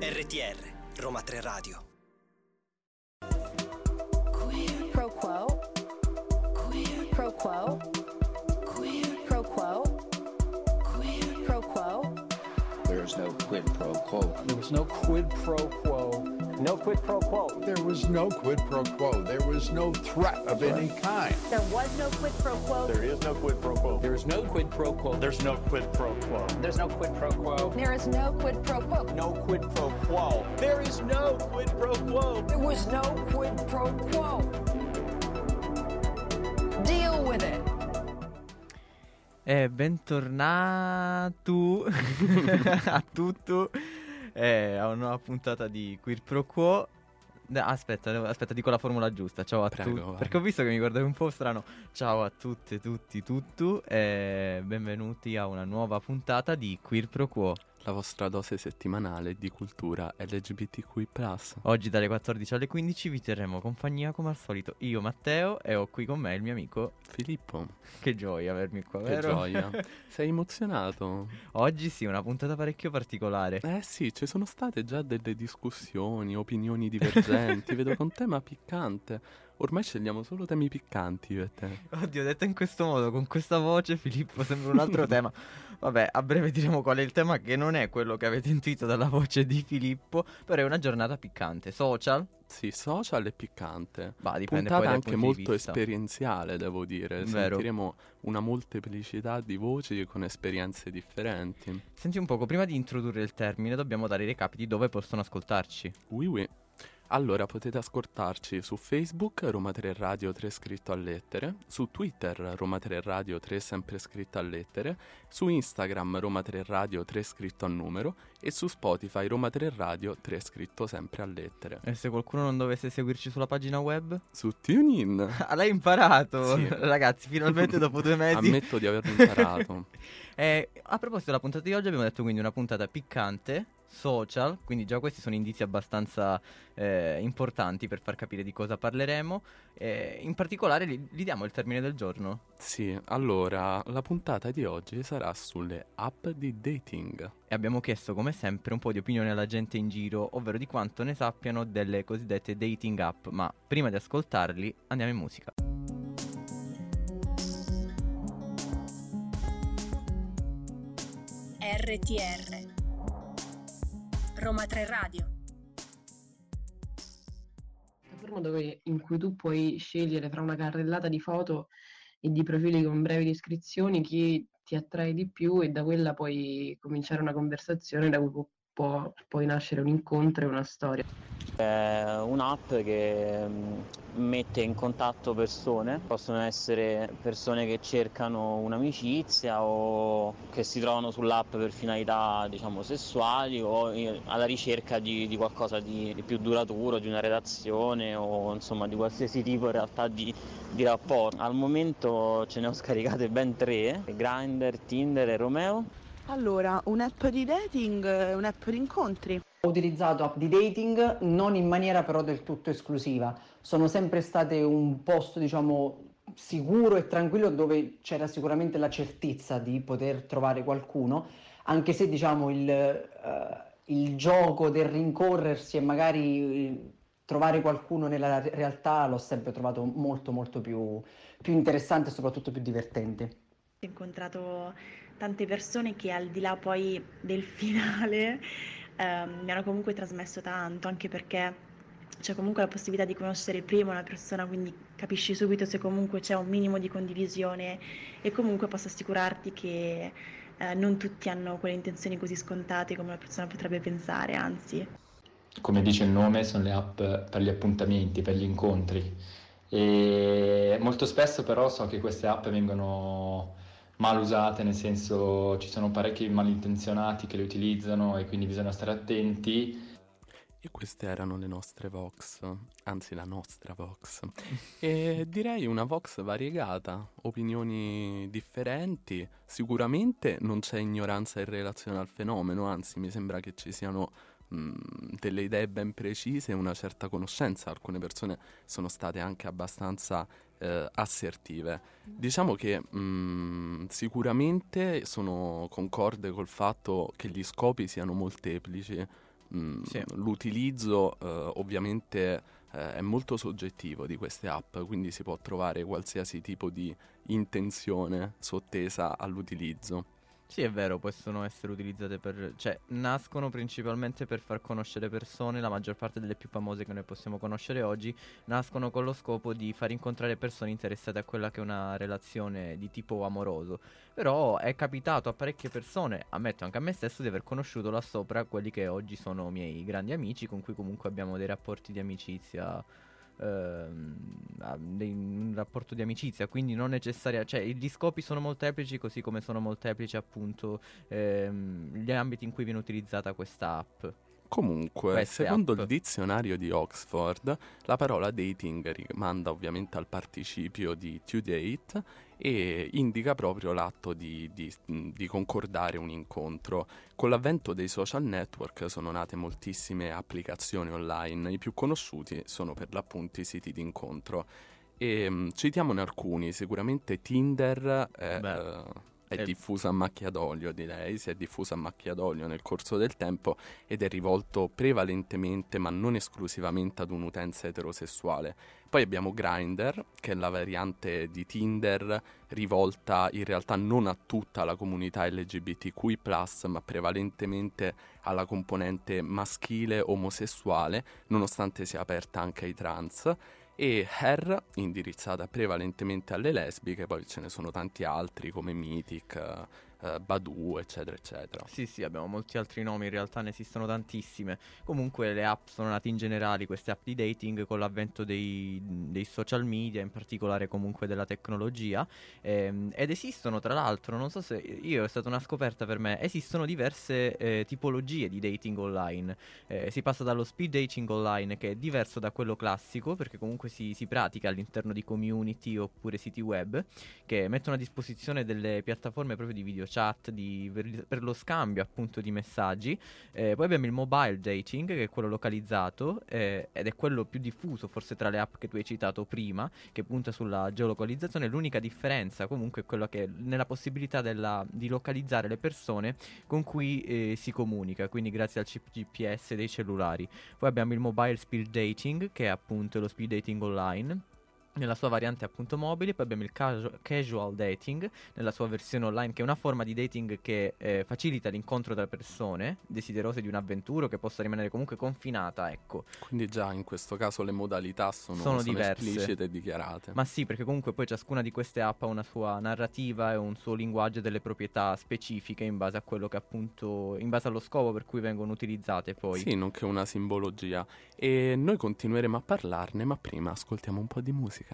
RTR Roma 3 Radio Pro quo. Pro quo. Pro quo. Pro quo. There is no quid pro quo. There was no quid pro quo. No quid pro quo. There was no quid pro quo. There was no threat of any kind. There was no quid pro quo. There is no quid pro quo. There is no quid pro quo. There's no quid pro quo. There's no quid pro quo. There is no quid pro quo. No quid pro quo. There is no quid pro quo. There was no quid pro quo. Deal with it. E bentornato a tutto eh, a una nuova puntata di Queer Pro Quo. Aspetta, aspetta, dico la formula giusta. Ciao a tutti. Perché ho visto che mi guardavi un po' strano. Ciao a tutte, tutti, tutto. E benvenuti a una nuova puntata di Queer Pro Quo. La vostra dose settimanale di cultura LGBTQI. Oggi dalle 14 alle 15 vi terremo compagnia come al solito. Io, Matteo, e ho qui con me il mio amico. Filippo, Che gioia avermi qua, che vero? gioia. Sei emozionato? Oggi sì, una puntata parecchio particolare. Eh sì, ci sono state già delle discussioni, opinioni divergenti. Vedo che è un tema piccante. Ormai scegliamo solo temi piccanti io e te. Oddio, detto in questo modo, con questa voce, Filippo, sembra un altro tema. Vabbè, a breve diremo qual è il tema, che non è quello che avete intuito dalla voce di Filippo, però è una giornata piccante. Social? Sì, social e piccante. Bah, dipende Puntata poi anche molto esperienziale, devo dire. Vero. Sentiremo una molteplicità di voci con esperienze differenti. Senti un poco, prima di introdurre il termine, dobbiamo dare i recapiti dove possono ascoltarci. Oui, oui. Allora potete ascoltarci su Facebook Roma 3 Radio 3 scritto a lettere, su Twitter Roma 3 Radio 3 sempre scritto a lettere, su Instagram Roma 3 Radio 3 scritto a numero e su Spotify Roma 3 Radio 3 scritto sempre a lettere. E se qualcuno non dovesse seguirci sulla pagina web? Su TuneIn Ah, l'hai imparato! Sì. Ragazzi, finalmente dopo due mesi. ammetto di averlo imparato. Eh, a proposito della puntata di oggi abbiamo detto quindi una puntata piccante, social, quindi già questi sono indizi abbastanza eh, importanti per far capire di cosa parleremo. Eh, in particolare gli, gli diamo il termine del giorno. Sì, allora la puntata di oggi sarà sulle app di dating. E abbiamo chiesto come sempre un po' di opinione alla gente in giro, ovvero di quanto ne sappiano delle cosiddette dating app. Ma prima di ascoltarli andiamo in musica. RTR Roma 3 Radio. Piattaforma in cui tu puoi scegliere fra una carrellata di foto e di profili con brevi descrizioni chi ti attrae di più e da quella puoi cominciare una conversazione da cui può, può poi nascere un incontro e una storia. È un'app che mm, mette in contatto persone, possono essere persone che cercano un'amicizia o che si trovano sull'app per finalità diciamo sessuali o in- alla ricerca di, di qualcosa di, di più duraturo, di una relazione o insomma di qualsiasi tipo in realtà di, di rapporto. Al momento ce ne ho scaricate ben tre, Grindr, Tinder e Romeo. Allora, un'app di dating, un'app di incontri. Ho utilizzato app di dating non in maniera però del tutto esclusiva, sono sempre state un posto diciamo sicuro e tranquillo dove c'era sicuramente la certezza di poter trovare qualcuno, anche se diciamo il, eh, il gioco del rincorrersi e magari eh, trovare qualcuno nella re- realtà l'ho sempre trovato molto molto più, più interessante e soprattutto più divertente. Ho incontrato tante persone che al di là poi del finale ehm, mi hanno comunque trasmesso tanto, anche perché c'è comunque la possibilità di conoscere prima una persona, quindi capisci subito se comunque c'è un minimo di condivisione e comunque posso assicurarti che eh, non tutti hanno quelle intenzioni così scontate come una persona potrebbe pensare, anzi. come dice il nome, sono le app per gli appuntamenti, per gli incontri. E molto spesso però so che queste app vengono mal usate, nel senso ci sono parecchi malintenzionati che le utilizzano e quindi bisogna stare attenti. E queste erano le nostre Vox, anzi la nostra Vox. E direi una Vox variegata, opinioni differenti. Sicuramente non c'è ignoranza in relazione al fenomeno, anzi mi sembra che ci siano mh, delle idee ben precise e una certa conoscenza. Alcune persone sono state anche abbastanza eh, assertive. Diciamo che mh, sicuramente sono concorde col fatto che gli scopi siano molteplici. Mm, Sì. L'utilizzo eh, ovviamente eh, è molto soggettivo di queste app, quindi si può trovare qualsiasi tipo di intenzione sottesa all'utilizzo. Sì, è vero, possono essere utilizzate per... cioè, nascono principalmente per far conoscere persone, la maggior parte delle più famose che noi possiamo conoscere oggi nascono con lo scopo di far incontrare persone interessate a quella che è una relazione di tipo amoroso. Però è capitato a parecchie persone, ammetto anche a me stesso, di aver conosciuto là sopra quelli che oggi sono miei grandi amici, con cui comunque abbiamo dei rapporti di amicizia un rapporto di amicizia, quindi non necessaria, cioè gli scopi sono molteplici così come sono molteplici appunto ehm, gli ambiti in cui viene utilizzata questa app. Comunque, Queste secondo app. il dizionario di Oxford, la parola dating rimanda ovviamente al participio di to date e indica proprio l'atto di, di- di concordare un incontro. Con l'avvento dei social network sono nate moltissime applicazioni online, i più conosciuti sono per l'appunto i siti di incontro. E mm, citiamone alcuni, sicuramente Tinder è, eh, è è- diffusa a macchia d'olio, direi, si è diffusa a macchia d'olio nel corso del tempo ed è rivolto prevalentemente, ma non esclusivamente, ad un'utenza eterosessuale. Poi abbiamo Grindr, che è la variante di Tinder rivolta in realtà non a tutta la comunità LGBTQI, ma prevalentemente alla componente maschile omosessuale, nonostante sia aperta anche ai trans. E Her, indirizzata prevalentemente alle lesbiche, poi ce ne sono tanti altri come Mythic, eh, Badoo, eccetera, eccetera. Sì, sì, abbiamo molti altri nomi, in realtà ne esistono tantissime. Comunque le app sono nate in generale, queste app di dating, con l'avvento dei, dei social media, in particolare comunque della tecnologia. ehm, ed esistono, tra l'altro, non so se io è stata una scoperta per me, esistono diverse eh, tipologie di dating online. Eh, si passa dallo speed dating online, che è diverso da quello classico, perché comunque si, si pratica all'interno di community oppure siti web, che mettono a disposizione delle piattaforme proprio di video chat, di- per, per lo scambio appunto di messaggi. Eh, poi abbiamo il mobile dating, che è quello localizzato, eh, ed è quello più diffuso forse tra le app che tu hai citato prima, che punta sulla geolocalizzazione. L'unica differenza comunque è quella che nella possibilità della- di localizzare le persone con cui eh, si comunica, quindi grazie al chip GPS dei cellulari. Poi abbiamo il mobile speed dating, che è appunto lo speed dating online. Nella sua variante appunto mobile, poi abbiamo il casu- casual dating nella sua versione online, che è una forma di dating che eh, facilita l'incontro tra persone desiderose di un'avventura che possa rimanere comunque confinata, ecco. Quindi già in questo caso le modalità sono, Sono sono esplicite e dichiarate. Ma sì, perché comunque poi ciascuna di queste app ha una sua narrativa e un suo linguaggio e delle proprietà specifiche in base a quello che appunto, in base allo scopo per cui vengono utilizzate poi. Sì, nonché una simbologia. E noi continueremo a parlarne, ma prima ascoltiamo un po' di musica.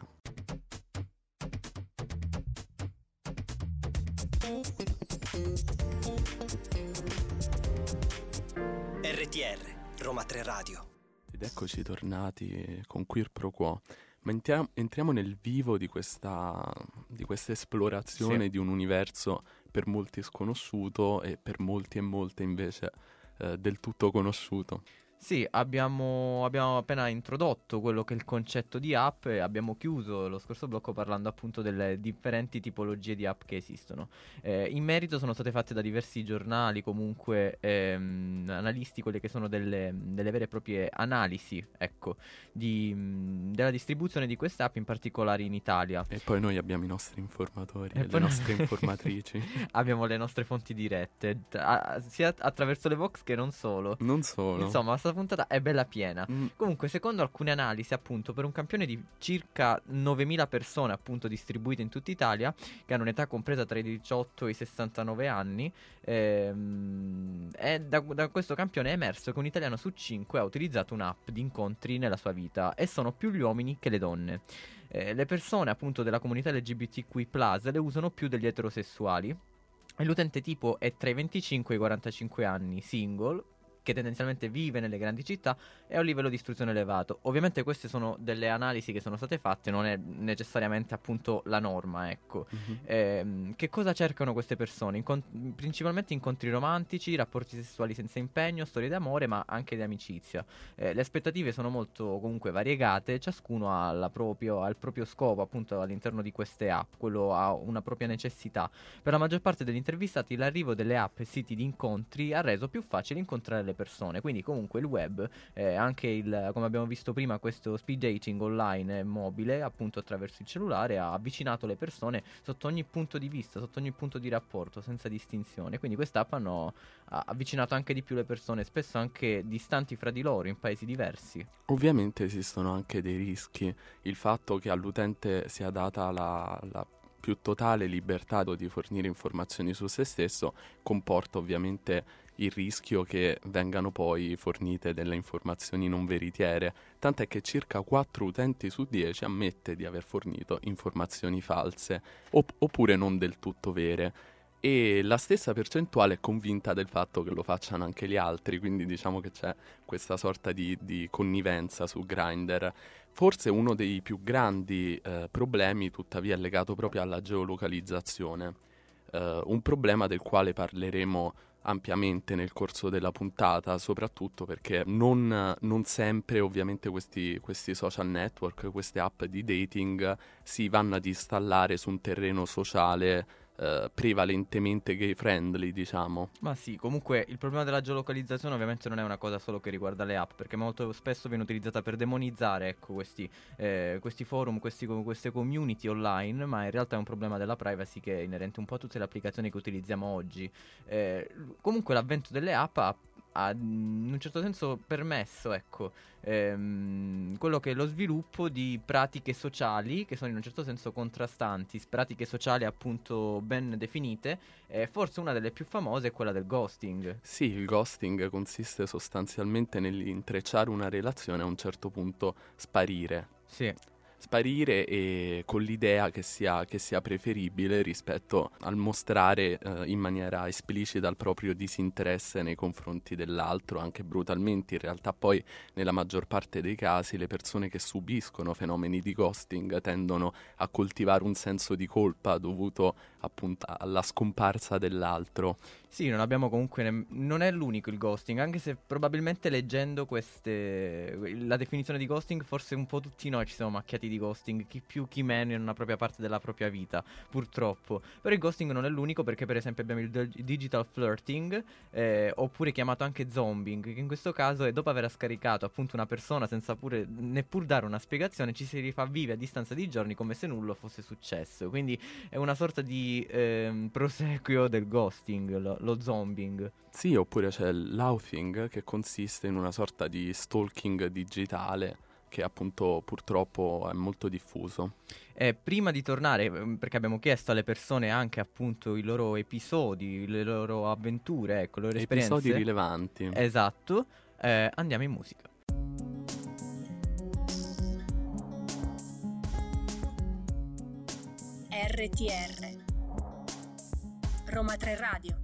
RTR, Roma 3 Radio. Ed eccoci tornati con Queer Pro Quo. Ma entriamo, entriamo nel vivo di questa, di questa esplorazione Sì. di un universo per molti sconosciuto e per molti e molte invece eh, del tutto conosciuto. Sì, abbiamo, abbiamo appena introdotto quello che è il concetto di app e abbiamo chiuso lo scorso blocco parlando appunto delle differenti tipologie di app che esistono. Eh, in merito sono state fatte da diversi giornali, comunque ehm, analisti, quelle che sono delle, delle vere e proprie analisi, ecco, di, mh, della distribuzione di queste app, in particolare in Italia. E poi noi abbiamo i nostri informatori E e le nostre informatrici. abbiamo le nostre fonti dirette, a- sia attraverso le Vox che non solo. Non solo. Insomma, questa puntata è bella piena. Mm. Comunque, secondo alcune analisi, appunto, per un campione di circa 9.000 persone, appunto, distribuite in tutta Italia, che hanno un'età compresa tra i 18 e i 69 anni, ehm, è da, da questo campione è emerso che un italiano su 5 ha utilizzato un'app di incontri nella sua vita e sono più gli uomini che le donne. Eh, le persone, appunto, della comunità LGBTQI+, le usano più degli eterosessuali. E l'utente tipo è tra i 25 e i 45 anni, single, che tendenzialmente vive nelle grandi città e ha un livello di istruzione elevato. Ovviamente queste sono delle analisi che sono state fatte, non è necessariamente appunto la norma, ecco. Mhm. Ehm, che cosa cercano queste persone? Incon- principalmente incontri romantici, rapporti sessuali senza impegno, storie d'amore, ma anche di amicizia. Eh, le aspettative sono molto comunque variegate, ciascuno ha, la proprio, ha il proprio scopo appunto all'interno di queste app, quello ha una propria necessità. Per la maggior parte degli intervistati l'arrivo delle app e siti di incontri ha reso più facile incontrare le persone, quindi comunque il web, eh, anche il, come abbiamo visto prima, questo speed dating online e mobile, appunto attraverso il cellulare, ha avvicinato le persone sotto ogni punto di vista, sotto ogni punto di rapporto, senza distinzione. Quindi queste app hanno ha avvicinato anche di più le persone, spesso anche distanti fra di loro, in paesi diversi. Ovviamente esistono anche dei rischi. Il fatto che all'utente sia data la, la più totale libertà di fornire informazioni su se stesso comporta ovviamente il rischio che vengano poi fornite delle informazioni non veritiere, tant'è che circa 4 utenti su 10 ammette di aver fornito informazioni false opp- oppure non del tutto vere e la stessa percentuale è convinta del fatto che lo facciano anche gli altri, quindi diciamo che c'è questa sorta di, di connivenza su Grindr. Forse uno dei più grandi eh, problemi, tuttavia, è legato proprio alla geolocalizzazione, eh, un problema del quale parleremo ampiamente nel corso della puntata, soprattutto perché non, non sempre ovviamente questi, questi, social network, queste app di dating si vanno ad installare su un terreno sociale eh, prevalentemente gay friendly, diciamo. Ma sì, comunque il problema della geolocalizzazione ovviamente non è una cosa solo che riguarda le app, perché molto spesso viene utilizzata per demonizzare ecco, questi, eh, questi forum, questi, queste community online, ma in realtà è un problema della privacy che è inerente un po' a tutte le applicazioni che utilizziamo oggi. Eh, comunque l'avvento delle app ha ha in un certo senso permesso, ecco, ehm, quello che è lo sviluppo di pratiche sociali che sono in un certo senso contrastanti, pratiche sociali appunto ben definite, e forse una delle più famose è quella del ghosting. Sì, il ghosting consiste sostanzialmente nell'intrecciare una relazione e a un certo punto sparire. Sì sparire e con l'idea che sia, che sia preferibile rispetto al mostrare eh, in maniera esplicita il proprio disinteresse nei confronti dell'altro, anche brutalmente. In realtà poi nella maggior parte dei casi le persone che subiscono fenomeni di ghosting tendono a coltivare un senso di colpa dovuto appunto alla scomparsa dell'altro. Sì, non abbiamo comunque. Ne- non è l'unico il ghosting, anche se probabilmente leggendo queste. la definizione di ghosting, forse un po' tutti noi ci siamo macchiati di ghosting, chi più chi meno in una propria parte della propria vita, purtroppo. Però il ghosting non è l'unico perché, per esempio, abbiamo il d- digital flirting, eh, oppure chiamato anche zombing, che in questo caso è dopo aver scaricato appunto una persona senza pure neppur dare una spiegazione, ci si rifà vive a distanza di giorni come se nulla fosse successo. Quindi è una sorta di ehm, proseguio del ghosting. Lo, lo zombing. Sì, oppure c'è l'outing che consiste in una sorta di stalking digitale che appunto purtroppo è molto diffuso. Eh, prima di tornare, perché abbiamo chiesto alle persone anche appunto i loro episodi, le loro avventure, ecco, le loro esperienze. Episodi rilevanti. Esatto, eh, andiamo in musica. RTR Roma 3 Radio.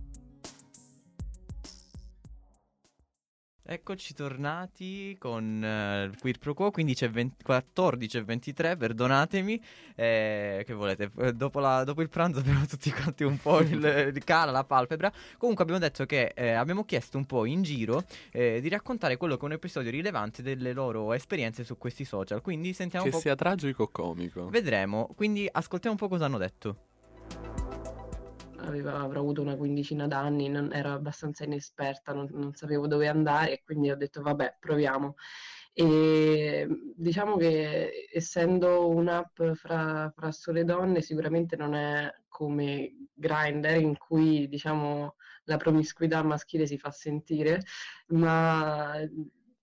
Eccoci tornati con uh, il Quid Pro Quo, quindi c'è 20, 14 e 23, perdonatemi, eh, che volete, dopo, la, dopo, il pranzo abbiamo tutti quanti un po' il, il cala, la palpebra, comunque abbiamo detto che eh, abbiamo chiesto un po' in giro eh, di raccontare quello che è un episodio rilevante delle loro esperienze su questi social, quindi sentiamo che un po'... sia tragico o comico. Vedremo, quindi ascoltiamo un po' cosa hanno detto aveva, avrò avuto una quindicina d'anni, non, ero abbastanza inesperta, non, non, sapevo dove andare e quindi ho detto vabbè, proviamo. E diciamo che essendo un'app fra, fra sole donne sicuramente non è come Grindr in cui diciamo la promiscuità maschile si fa sentire, ma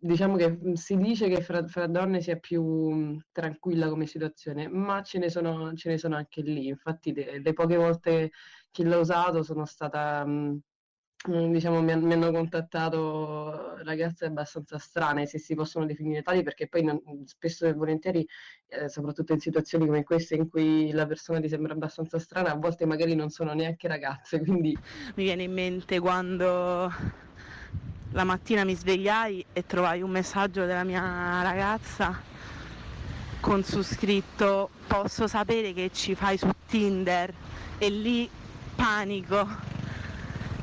diciamo che si dice che fra, fra, donne sia più tranquilla come situazione, ma ce ne sono, ce ne sono anche lì. Infatti, le, le poche volte chi l'ha usato sono stata, mh, diciamo, mi, mi, hanno contattato ragazze abbastanza strane, se si possono definire tali, perché poi non, spesso e volentieri, eh, soprattutto in situazioni come queste in cui la persona ti sembra abbastanza strana, a volte magari non sono neanche ragazze, quindi... Mi viene in mente quando la mattina mi svegliai e trovai un messaggio della mia ragazza con su scritto posso sapere che ci fai su Tinder? E lì panico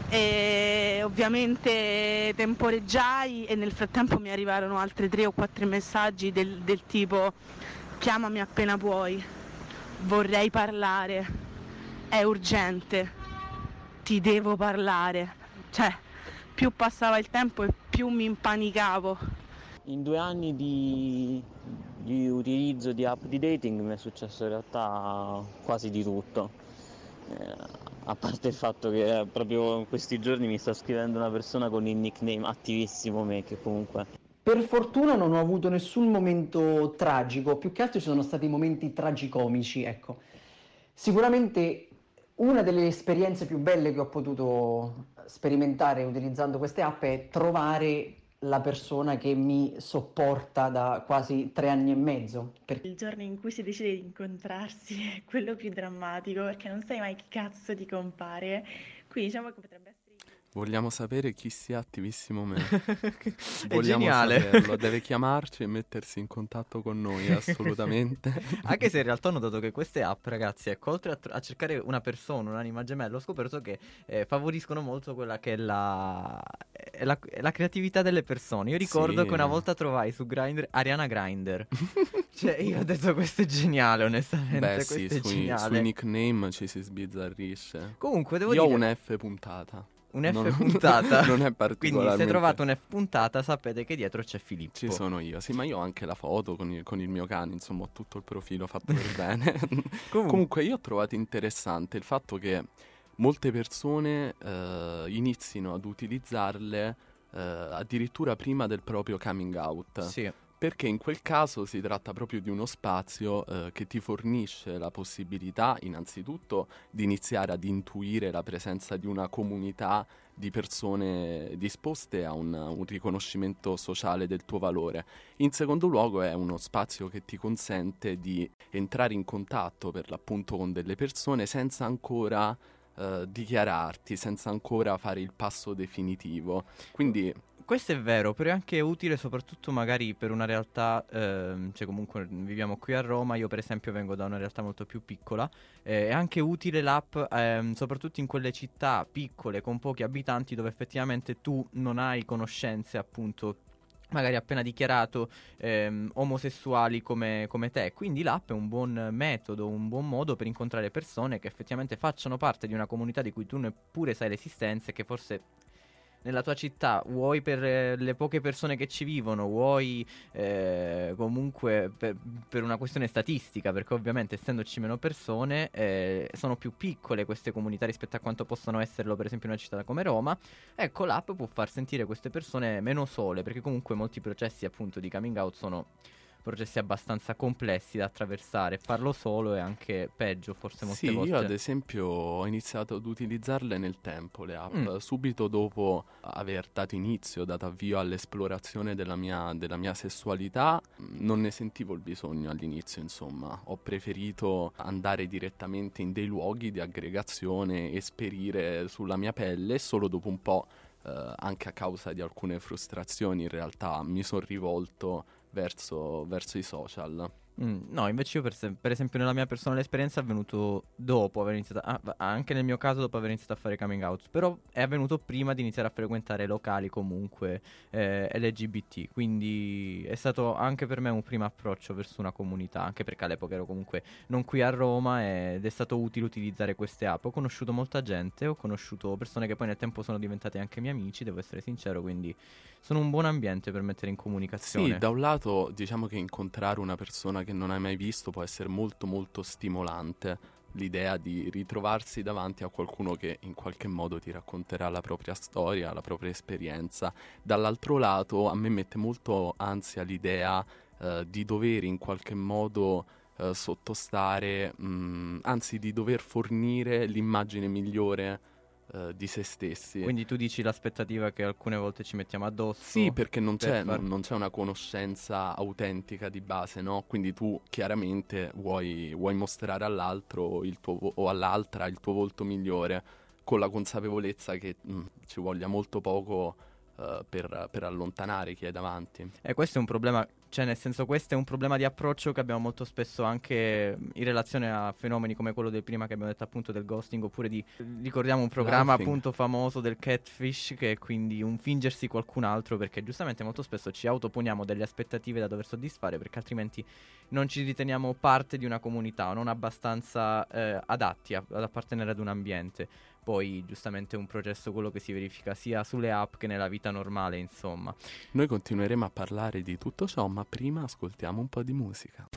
e ovviamente temporeggiai e nel frattempo mi arrivarono altri tre o quattro messaggi del, del tipo chiamami appena puoi, vorrei parlare, è urgente, ti devo parlare. Cioè, più passava il tempo e più mi impanicavo. In due anni di, di utilizzo di app di dating mi è successo in realtà quasi di tutto. Eh, a parte il fatto che proprio in questi giorni mi sta scrivendo una persona con il nickname attivissimo me che comunque Per fortuna non ho avuto nessun momento tragico, più che altro ci sono stati momenti tragicomici, ecco. Sicuramente una delle esperienze più belle che ho potuto sperimentare utilizzando queste app è trovare la persona che mi sopporta da quasi tre anni e mezzo. Per- Il giorno in cui si decide di incontrarsi è quello più drammatico perché non sai mai chi cazzo ti compare. Quindi diciamo che potrebbe. Vogliamo sapere chi sia attivissimo me. Vogliamo geniale. saperlo. Deve chiamarci e mettersi in contatto con noi, assolutamente. Anche se in realtà ho notato che queste app, ragazzi, ecco, oltre a, tr- a cercare una persona, un'anima gemella, ho scoperto che eh, favoriscono molto quella che è la, è la, è la creatività delle persone. Io ricordo Sì. che una volta trovai su Grindr Ariana Grinder. cioè, io ho detto questo è geniale, onestamente. Beh questo sì, è sui, sui nickname ci si sbizzarrisce. Comunque, devo Io ho dire- un F puntata. Un F Non- puntata. non è Quindi particolarmente... se trovate un F puntata sapete che dietro c'è Filippo. Ci sono io, sì, ma io ho anche la foto con il, con il mio cane, insomma, ho tutto il profilo fatto per bene. Comunque. io ho trovato interessante il fatto che molte persone eh, inizino ad utilizzarle eh, addirittura prima del proprio coming out. Sì. Perché in quel caso si tratta proprio di uno spazio eh, che ti fornisce la possibilità, innanzitutto, di iniziare ad intuire la presenza di una comunità di persone disposte a un, un riconoscimento sociale del tuo valore. In secondo luogo è uno spazio che ti consente di entrare in contatto per l'appunto con delle persone senza ancora eh, dichiararti, senza ancora fare il passo definitivo. Quindi Questo è vero, però è anche utile soprattutto magari per una realtà, ehm, cioè comunque viviamo qui a Roma, io per esempio vengo da una realtà molto più piccola, eh, è anche utile l'app ehm, soprattutto in quelle città piccole con pochi abitanti dove effettivamente tu non hai conoscenze appunto magari appena dichiarato ehm, omosessuali come, come te. Quindi l'app è un buon metodo, un buon modo per incontrare persone che effettivamente facciano parte di una comunità di cui tu neppure sai l'esistenza e che forse nella tua città, vuoi per eh, le poche persone che ci vivono, vuoi eh, comunque per, per una questione statistica, perché ovviamente essendoci meno persone eh, sono più piccole queste comunità rispetto a quanto possono esserlo per esempio in una città come Roma, ecco l'app può far sentire queste persone meno sole, perché comunque molti processi appunto di coming out sono processi abbastanza complessi da attraversare, farlo solo è anche peggio forse molte sì, volte. io ad esempio ho iniziato ad utilizzarle nel tempo le app, Mm. subito dopo aver dato inizio, dato avvio all'esplorazione della mia, della mia sessualità, non ne sentivo il bisogno all'inizio, insomma, ho preferito andare direttamente in dei luoghi di aggregazione, esperire sulla mia pelle e solo dopo un po', eh, anche a causa di alcune frustrazioni, in realtà mi sono rivolto verso, verso i social. Mm, no, invece io per, se- per esempio nella mia personale esperienza è avvenuto dopo aver iniziato, va- anche nel mio caso dopo aver iniziato a fare coming out, però è avvenuto prima di iniziare a frequentare locali comunque eh, LGBT, quindi è stato anche per me un primo approccio verso una comunità, anche perché all'epoca ero comunque non qui a Roma ed è stato utile utilizzare queste app. Ho conosciuto molta gente, ho conosciuto persone che poi nel tempo sono diventate anche miei amici, devo essere sincero, quindi sono un buon ambiente per mettere in comunicazione. Sì, da un lato diciamo che incontrare una persona che non hai mai visto può essere molto molto stimolante. L'idea di ritrovarsi davanti a qualcuno che in qualche modo ti racconterà la propria storia, la propria esperienza. Dall'altro lato a me mette molto ansia l'idea eh, di dover in qualche modo eh, sottostare, mh, anzi di dover fornire l'immagine migliore eh, di se stessi. Quindi tu dici l'aspettativa che alcune volte ci mettiamo addosso? Sì, perché non per c'è, far- non- non c'è una conoscenza autentica di base, no? Quindi tu chiaramente vuoi, vuoi mostrare all'altro il tuo o all'altra il tuo volto migliore con la consapevolezza che mh, ci voglia molto poco eh, eh, per, per allontanare chi è davanti. E questo è un problema, cioè nel senso questo è un problema di approccio che abbiamo molto spesso anche in relazione a fenomeni come quello del prima che abbiamo detto appunto del ghosting oppure di ricordiamo un programma Laughing. appunto famoso del catfish che è quindi un fingersi qualcun altro perché giustamente molto spesso ci autoponiamo delle aspettative da dover soddisfare perché altrimenti non ci riteniamo parte di una comunità o non abbastanza eh, adatti a- ad appartenere ad un ambiente. Poi giustamente è un processo quello che si verifica sia sulle app che nella vita normale, insomma. Noi continueremo a parlare di tutto ciò, ma prima ascoltiamo un po' di musica.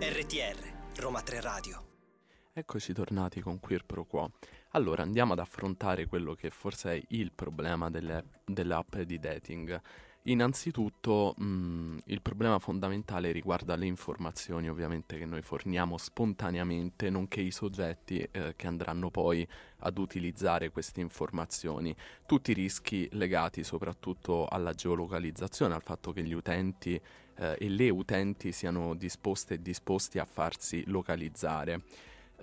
RTR, Roma 3 Radio. Eccoci tornati con Queer Pro Quo. Allora andiamo ad affrontare quello che forse è il problema delle, delle app di dating. Innanzitutto mh, il problema fondamentale riguarda le informazioni ovviamente che noi forniamo spontaneamente, nonché i soggetti eh, che andranno poi ad utilizzare queste informazioni. Tutti i rischi legati soprattutto alla geolocalizzazione, al fatto che gli utenti eh, e le utenti siano disposte e disposti a farsi localizzare.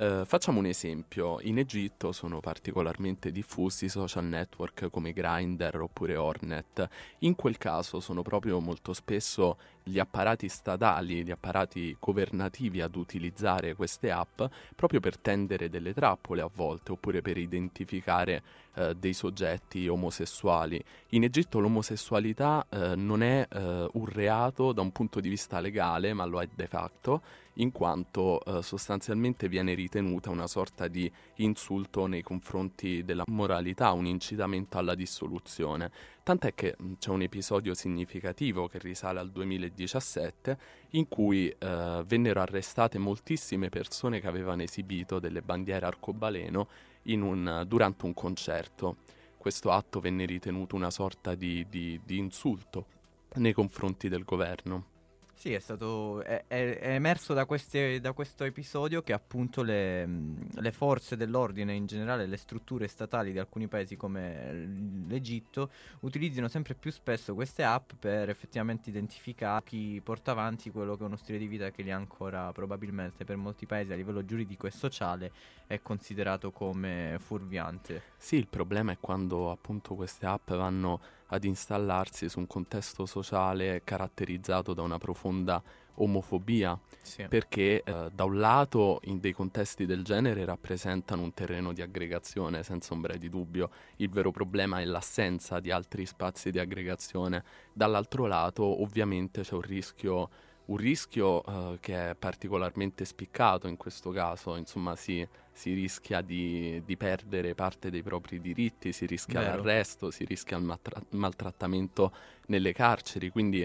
Eh, facciamo un esempio, in Egitto sono particolarmente diffusi social network come Grindr oppure Hornet, in quel caso sono proprio molto spesso gli apparati statali, gli apparati governativi ad utilizzare queste app proprio per tendere delle trappole a volte oppure per identificare eh, dei soggetti omosessuali. In Egitto l'omosessualità eh, non è eh, un reato da un punto di vista legale, ma lo è de facto, in quanto eh, sostanzialmente viene ritenuta una sorta di insulto nei confronti della moralità, un incitamento alla dissoluzione. Tant'è che c'è un episodio significativo che risale al 2017 in cui eh, vennero arrestate moltissime persone che avevano esibito delle bandiere arcobaleno un- durante un concerto. Questo atto venne ritenuto una sorta di, di- di insulto nei confronti del governo. Sì, è stato è, è- è emerso da, queste- da questo episodio che appunto le, le forze dell'ordine in generale, le strutture statali di alcuni paesi come l'Egitto utilizzino sempre più spesso queste app per effettivamente identificare chi porta avanti quello che è uno stile di vita che li ancora probabilmente per molti paesi a livello giuridico e sociale è considerato come fuorviante. Sì, il problema è quando appunto queste app vanno ad installarsi su un contesto sociale caratterizzato da una profonda omofobia, Sì. perché eh, da un lato in dei contesti del genere rappresentano un terreno di aggregazione, senza ombra di dubbio, il vero problema è l'assenza di altri spazi di aggregazione, dall'altro lato ovviamente c'è un rischio un rischio eh, che è particolarmente spiccato in questo caso, insomma si, si rischia di, di perdere parte dei propri diritti, si rischia Vero. l'arresto, si rischia il maltra- maltrattamento nelle carceri, quindi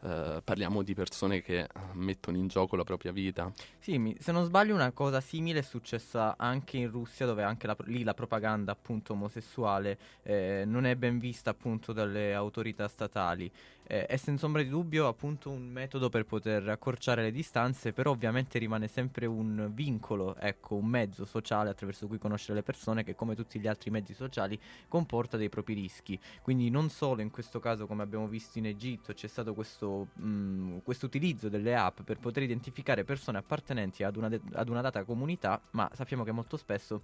eh, parliamo di persone che eh, mettono in gioco la propria vita. Sì, mi- se non sbaglio una cosa simile è successa anche in Russia dove anche la, lì la propaganda appunto omosessuale eh, non è ben vista appunto dalle autorità statali. Eh, è senza ombra di dubbio appunto un metodo per poter accorciare le distanze, però ovviamente rimane sempre un vincolo, ecco, un mezzo sociale attraverso cui conoscere le persone che come tutti gli altri mezzi sociali comporta dei propri rischi. Quindi non solo in questo caso come abbiamo visto in Egitto c'è stato questo questo utilizzo delle app per poter identificare persone appartenenti ad una, de- ad una data comunità, ma sappiamo che molto spesso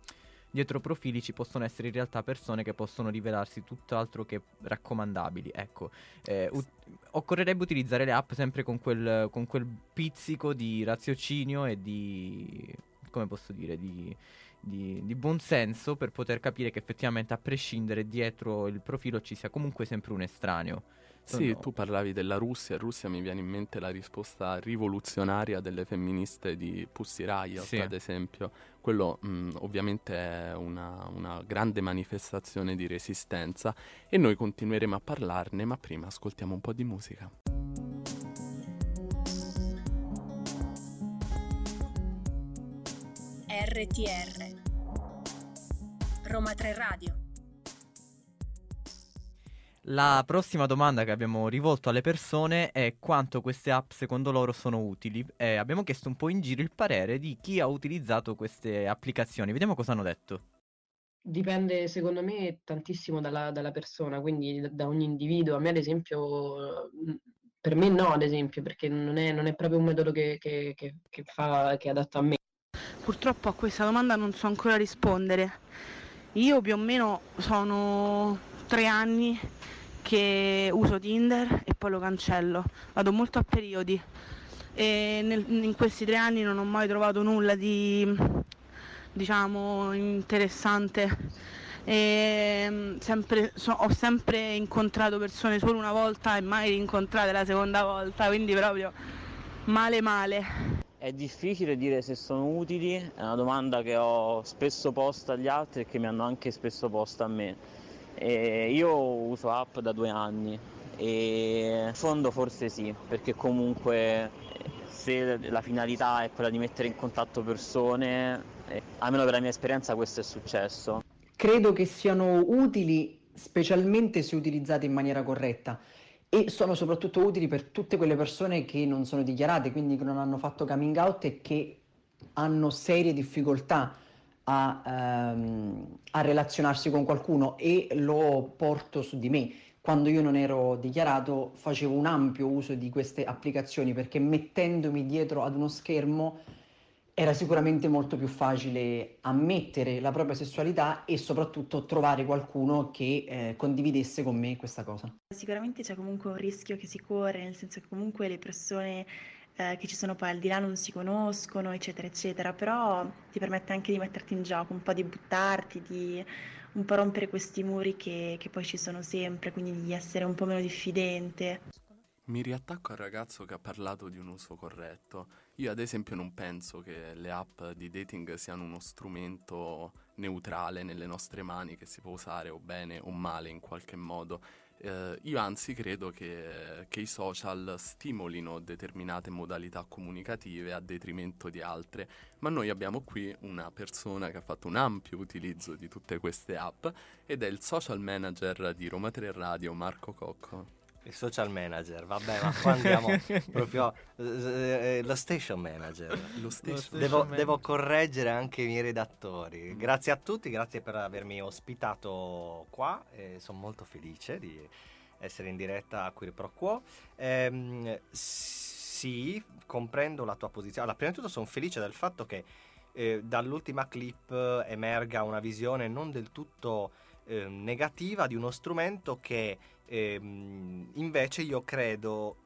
dietro profili ci possono essere in realtà persone che possono rivelarsi tutt'altro che raccomandabili. Ecco, eh, ut- occorrerebbe utilizzare le app sempre con quel, con quel pizzico di raziocinio e di... come posso dire, di... Di, di buon senso per poter capire che effettivamente a prescindere dietro il profilo ci sia comunque sempre un estraneo. Sì, Sono- tu parlavi della Russia, Russia mi viene in mente la risposta rivoluzionaria delle femministe di Pussy Riot, Sì. ad esempio. Quello mh, ovviamente è una, una grande manifestazione di resistenza e noi continueremo a parlarne, ma prima ascoltiamo un po' di musica. RTR Roma 3 Radio La prossima domanda che abbiamo rivolto alle persone è quanto queste app secondo loro sono utili e abbiamo chiesto un po' in giro il parere di chi ha utilizzato queste applicazioni. Vediamo cosa hanno detto. Dipende secondo me tantissimo dalla, dalla persona, quindi da- da ogni individuo. A me ad esempio mh, per me no, ad esempio, perché non è, non è proprio un metodo che, che, che, che fa, che è adatto a me. Purtroppo a questa domanda non so ancora rispondere. Io più o meno sono tre anni che uso Tinder e poi lo cancello, vado molto a periodi e nel- in questi tre anni non ho mai trovato nulla di diciamo interessante e mm, sempre- so- ho sempre incontrato persone solo una volta e mai rincontrate la seconda volta, quindi proprio male male. È difficile dire se sono utili, è una domanda che ho spesso posta agli altri e che mi hanno anche spesso posta a me. E io uso app da due anni. E in fondo forse sì, perché comunque eh, se la finalità è quella di mettere in contatto persone, eh, almeno per la mia esperienza questo è successo. Credo che siano utili specialmente se utilizzate in maniera corretta. E sono soprattutto utili per tutte quelle persone che non sono dichiarate, quindi che non hanno fatto coming out e che hanno serie difficoltà a, ehm, a relazionarsi con qualcuno e lo porto su di me. Quando io non ero dichiarato facevo un ampio uso di queste applicazioni perché mettendomi dietro ad uno schermo era sicuramente molto più facile ammettere la propria sessualità e soprattutto trovare qualcuno che eh, condividesse con me questa cosa. Sicuramente c'è comunque un rischio che si corre, nel senso che comunque le persone eh, che ci sono poi al di là non si conoscono, eccetera, eccetera, però ti permette anche di metterti in gioco, un po' di buttarti, di un po' rompere questi muri che, che poi ci sono sempre, quindi di essere un po' meno diffidente. Mi riattacco al ragazzo che ha parlato di un uso corretto. Io ad esempio non penso che le app di dating siano uno strumento neutrale nelle nostre mani che si può usare o bene o male in qualche modo. Eh, io anzi credo che, che i social stimolino determinate modalità comunicative a detrimento di altre, ma noi abbiamo qui una persona che ha fatto un ampio utilizzo di tutte queste app ed è il social manager di Roma 3 Radio, Marco Cocco. Il social manager, vabbè, ma qua andiamo proprio eh, lo station manager. Lo station devo, manager. devo correggere anche i miei redattori. Grazie a tutti, grazie per avermi ospitato qua. e sono molto felice di essere in diretta a Queer Pro Quo. Ehm, sì, comprendo la tua posizione. Allora, prima di tutto sono felice del fatto che eh, dall'ultima clip eh, emerga una visione non del tutto eh, negativa di uno strumento che ehm, invece io credo,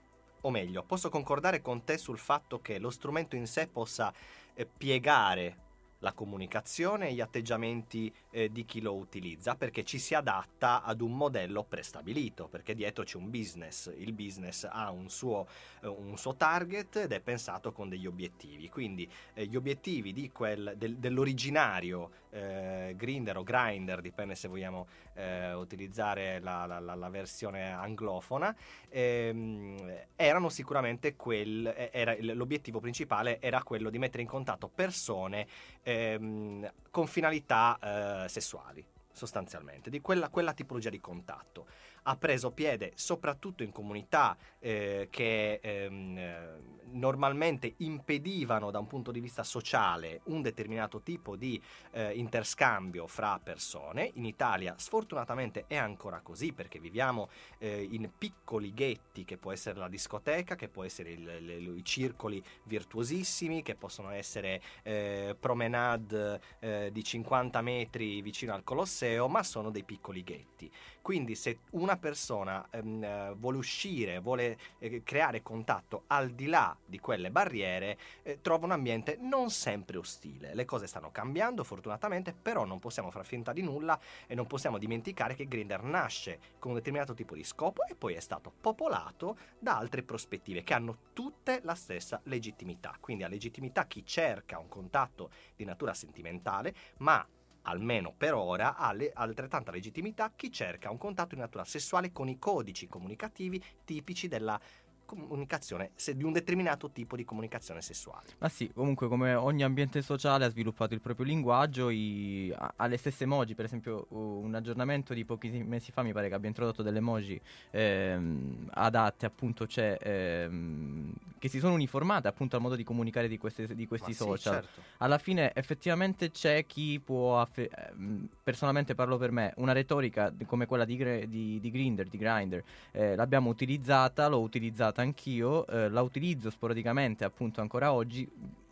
o meglio, posso concordare con te sul fatto che lo strumento in sé possa eh, piegare la comunicazione e gli atteggiamenti eh, di chi lo utilizza perché ci si adatta ad un modello prestabilito perché dietro c'è un business il business ha un suo, eh, un suo target ed è pensato con degli obiettivi. Quindi eh, gli obiettivi quel, del- dell'originario eh, Grinder o Grinder dipende se vogliamo eh, utilizzare la, la- la- la versione anglofona ehm, erano sicuramente quel era, l'obiettivo principale era quello di mettere in contatto persone ehm, con finalità eh, sessuali, sostanzialmente, di quella, quella tipologia di contatto. Ha preso piede soprattutto in comunità eh, che ehm, eh, normalmente impedivano da un punto di vista sociale un determinato tipo di eh, interscambio fra persone. In Italia sfortunatamente è ancora così perché viviamo eh, in piccoli ghetti che può essere la discoteca, che può essere il- il- i circoli virtuosissimi, che possono essere eh, promenade eh, di 50 metri vicino al Colosseo, ma sono dei piccoli ghetti. Quindi se una persona ehm, eh, vuole uscire, vuole eh, creare contatto al di là di quelle barriere, eh, trova un ambiente non sempre ostile. Le cose stanno cambiando fortunatamente, però non possiamo far finta di nulla e non possiamo dimenticare che Grindr nasce con un determinato tipo di scopo e poi è stato popolato da altre prospettive che hanno tutte la stessa legittimità. Quindi ha legittimità chi cerca un contatto di natura sentimentale, ma almeno per ora ha le- altrettanta legittimità chi cerca un contatto di natura sessuale con i codici comunicativi tipici della comunicazione, se- di un determinato tipo di comunicazione sessuale. Ma sì, comunque come ogni ambiente sociale ha sviluppato il proprio linguaggio, i- ha, ha le stesse emoji, per esempio un aggiornamento di pochi mesi fa mi pare che abbia introdotto delle emoji ehm, adatte appunto c'è, ehm, che si sono uniformate appunto al modo di comunicare di, queste- di questi Ma sì, social. certo. Alla fine effettivamente c'è chi può, affe- ehm, personalmente parlo per me, una retorica come quella di, Gre- di, di Grindr, di Grindr, eh, l'abbiamo utilizzata, l'ho utilizzata anch'io, eh, la utilizzo sporadicamente appunto ancora oggi.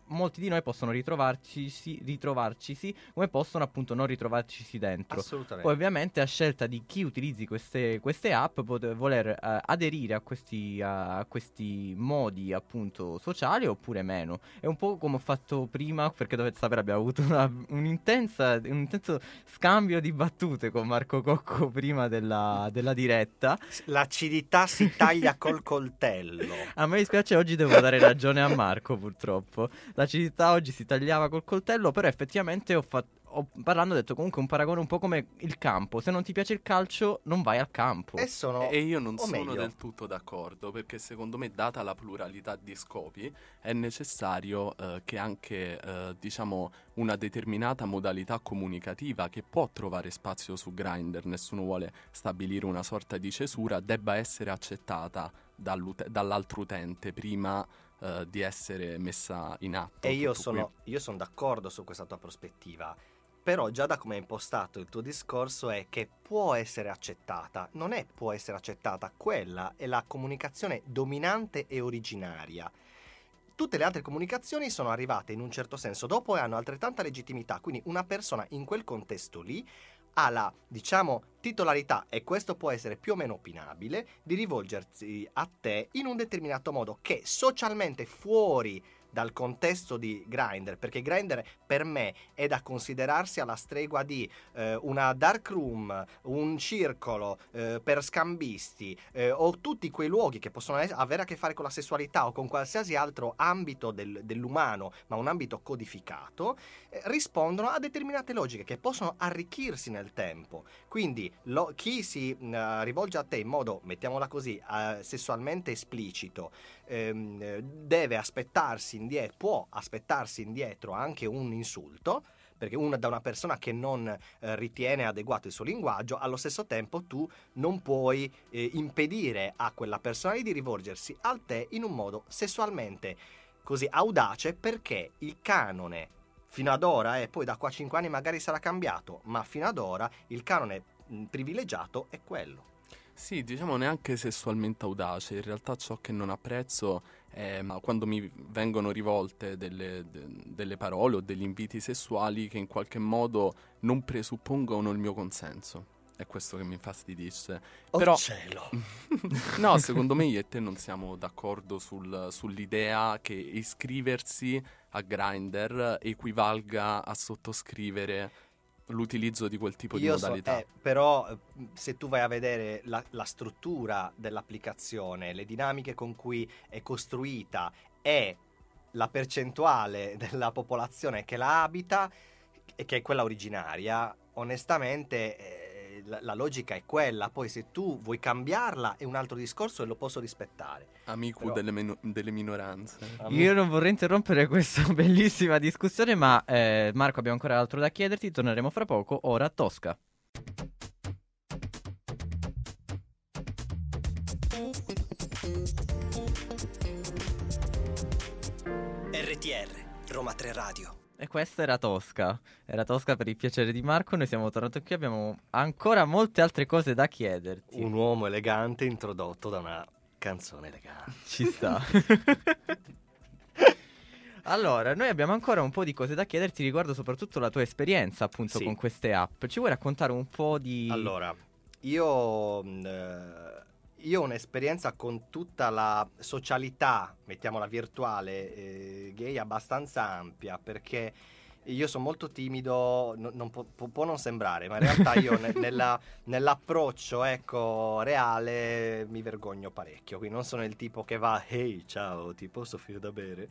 Molti di noi possono ritrovarci, ritrovarcisi come possono appunto non ritrovarcisi dentro. Assolutamente. Poi ovviamente a scelta di chi utilizzi queste, queste app poter voler eh, aderire a questi, a, questi modi appunto sociali oppure meno. È un po' come ho fatto prima perché dovete sapere abbiamo avuto una, un'intensa, un intenso scambio di battute con Marco Cocco prima della, della diretta. L'acidità si taglia col coltello. A me dispiace oggi devo dare ragione a Marco purtroppo. L'acidità oggi si tagliava col coltello, però effettivamente ho fatto ho, parlando ho detto comunque un paragone un po' come il campo. Se non ti piace il calcio, non vai al campo. E, sono, e io non sono meglio. del tutto d'accordo, perché secondo me, data la pluralità di scopi, è necessario eh, che anche, eh, diciamo, una determinata modalità comunicativa che può trovare spazio su Grindr, nessuno vuole stabilire una sorta di cesura, debba essere accettata dall'altro utente prima uh, di essere messa in atto. E io sono, io sono d'accordo su questa tua prospettiva. Però già da come è impostato il tuo discorso è che può essere accettata, non è può essere accettata, quella è la comunicazione dominante e originaria. Tutte le altre comunicazioni sono arrivate in un certo senso dopo e hanno altrettanta legittimità, quindi una persona in quel contesto lì ha la, diciamo, titolarità, e questo può essere più o meno opinabile, di rivolgersi a te in un determinato modo che socialmente fuori dal contesto di Grindr, perché Grindr per me è da considerarsi alla stregua di eh, una dark room, un circolo eh, per scambisti eh, o tutti quei luoghi che possono avere a che fare con la sessualità o con qualsiasi altro ambito del- dell'umano, ma un ambito codificato, eh, rispondono a determinate logiche che possono arricchirsi nel tempo. Quindi lo- chi si mh, rivolge a te in modo, mettiamola così, eh, sessualmente esplicito, ehm, deve aspettarsi indietro, può aspettarsi indietro anche un insulto, perché una, da una persona che non eh, ritiene adeguato il suo linguaggio, allo stesso tempo tu non puoi eh, impedire a quella persona di rivolgersi a te in un modo sessualmente così audace perché il canone fino ad ora, e poi da qua a 5 anni magari sarà cambiato, ma fino ad ora il canone privilegiato è quello. Sì, diciamo neanche sessualmente audace, in realtà ciò che non apprezzo è quando mi vengono rivolte delle, de, delle parole o degli inviti sessuali che in qualche modo non presuppongono il mio consenso. È questo che mi infastidisce. Oh Però, cielo! no, secondo me io e te non siamo d'accordo sul, sull'idea che iscriversi a Grindr equivalga a sottoscrivere l'utilizzo di quel tipo Io di modalità. So, eh, però se tu vai a vedere la, la, struttura dell'applicazione, le dinamiche con cui è costruita e la percentuale della popolazione che la abita, e che è quella originaria, onestamente eh, la, la, logica è quella. Poi se tu vuoi cambiarla è un altro discorso e lo posso rispettare. Amico Però... delle, meno- delle, minoranze. Io non vorrei interrompere questa bellissima discussione, ma eh, Marco abbiamo ancora altro da chiederti, torneremo fra poco, ora a Tosca. RTR, Roma 3 Radio. E questa era Tosca. Era Tosca per il piacere di Marco. Noi siamo tornati qui. Abbiamo ancora molte altre cose da chiederti. Un uomo elegante introdotto da una canzone elegante. Ci sta. allora, noi abbiamo ancora un po' di cose da chiederti riguardo soprattutto la tua esperienza appunto Sì. con queste app. Ci vuoi raccontare un po' di... Allora, io, mh, eh, io ho un'esperienza con tutta la socialità, mettiamola virtuale, eh, gay abbastanza ampia perché io sono molto timido, no- non può, può- può non sembrare, ma in realtà io ne- nella- nell'approccio ecco, reale mi vergogno parecchio, quindi non sono il tipo che va, ehi ciao, ti posso offrire da bere?